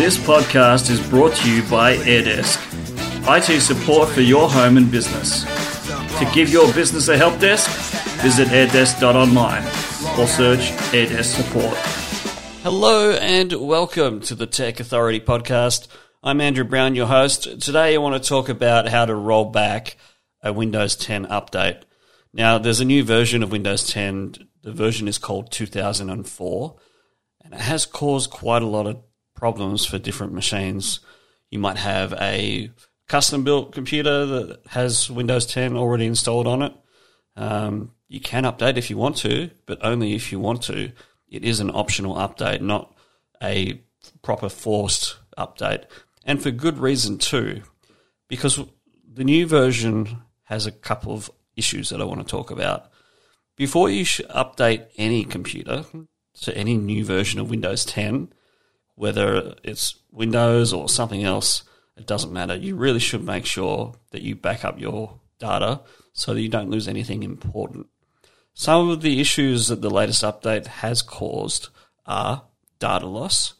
This podcast is brought to you by AirDesk, IT support for your home and business. To give your business a help desk, visit airdesk.online or search AirDesk support. Hello and welcome to the Tech Authority podcast. I'm Andrew Brown, your host. Today I want to talk about how to roll back a Windows 10 update. Now, there's a new version of Windows 10. The version is called 2004, and it has caused quite a lot of problems for different machines. You might have a custom built computer that has Windows 10 already installed on it. Um, you can update if you want to, but only if you want to. It is an optional update, not a proper forced update. And for good reason, too, because the new version has a couple of issues that I want to talk about. Before you update any computer to any new version of Windows 10, whether it's Windows or something else, it doesn't matter. You really should make sure that you back up your data so that you don't lose anything important. Some of the issues that the latest update has caused are data loss,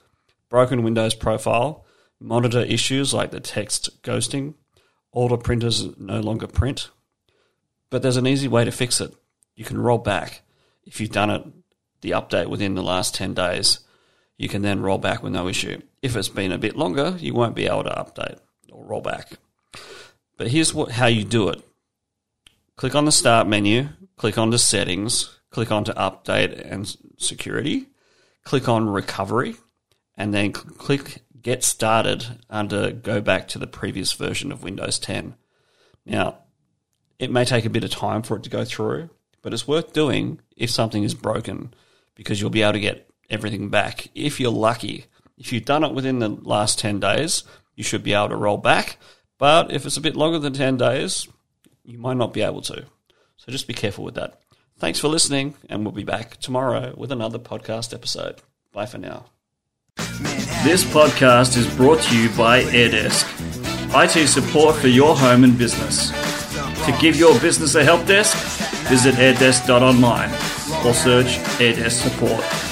broken Windows profile, monitor issues like the text ghosting, older printers no longer print. But there's an easy way to fix it. You can roll back. If you've done it, the update within the last 10 days, you can then roll back with no issue. If it's been a bit longer, you won't be able to update or roll back. But here's what, how you do it. Click on the Start menu, click on the Settings, click on to Update and Security, click on Recovery, and then click Get Started under Go Back to the previous version of Windows 10. Now, it may take a bit of time for it to go through, but it's worth doing if something is broken because you'll be able to get everything back if you're lucky. If you've done it within the last 10 days, you should be able to roll back. But if it's a bit longer than 10 days, you might not be able to. So just be careful with that. Thanks for listening, and we'll be back tomorrow with another podcast episode. Bye for now. This podcast is brought to you by AirDesk, IT support for your home and business. To give your business a help desk, visit airdesk.online or search AirDesk support.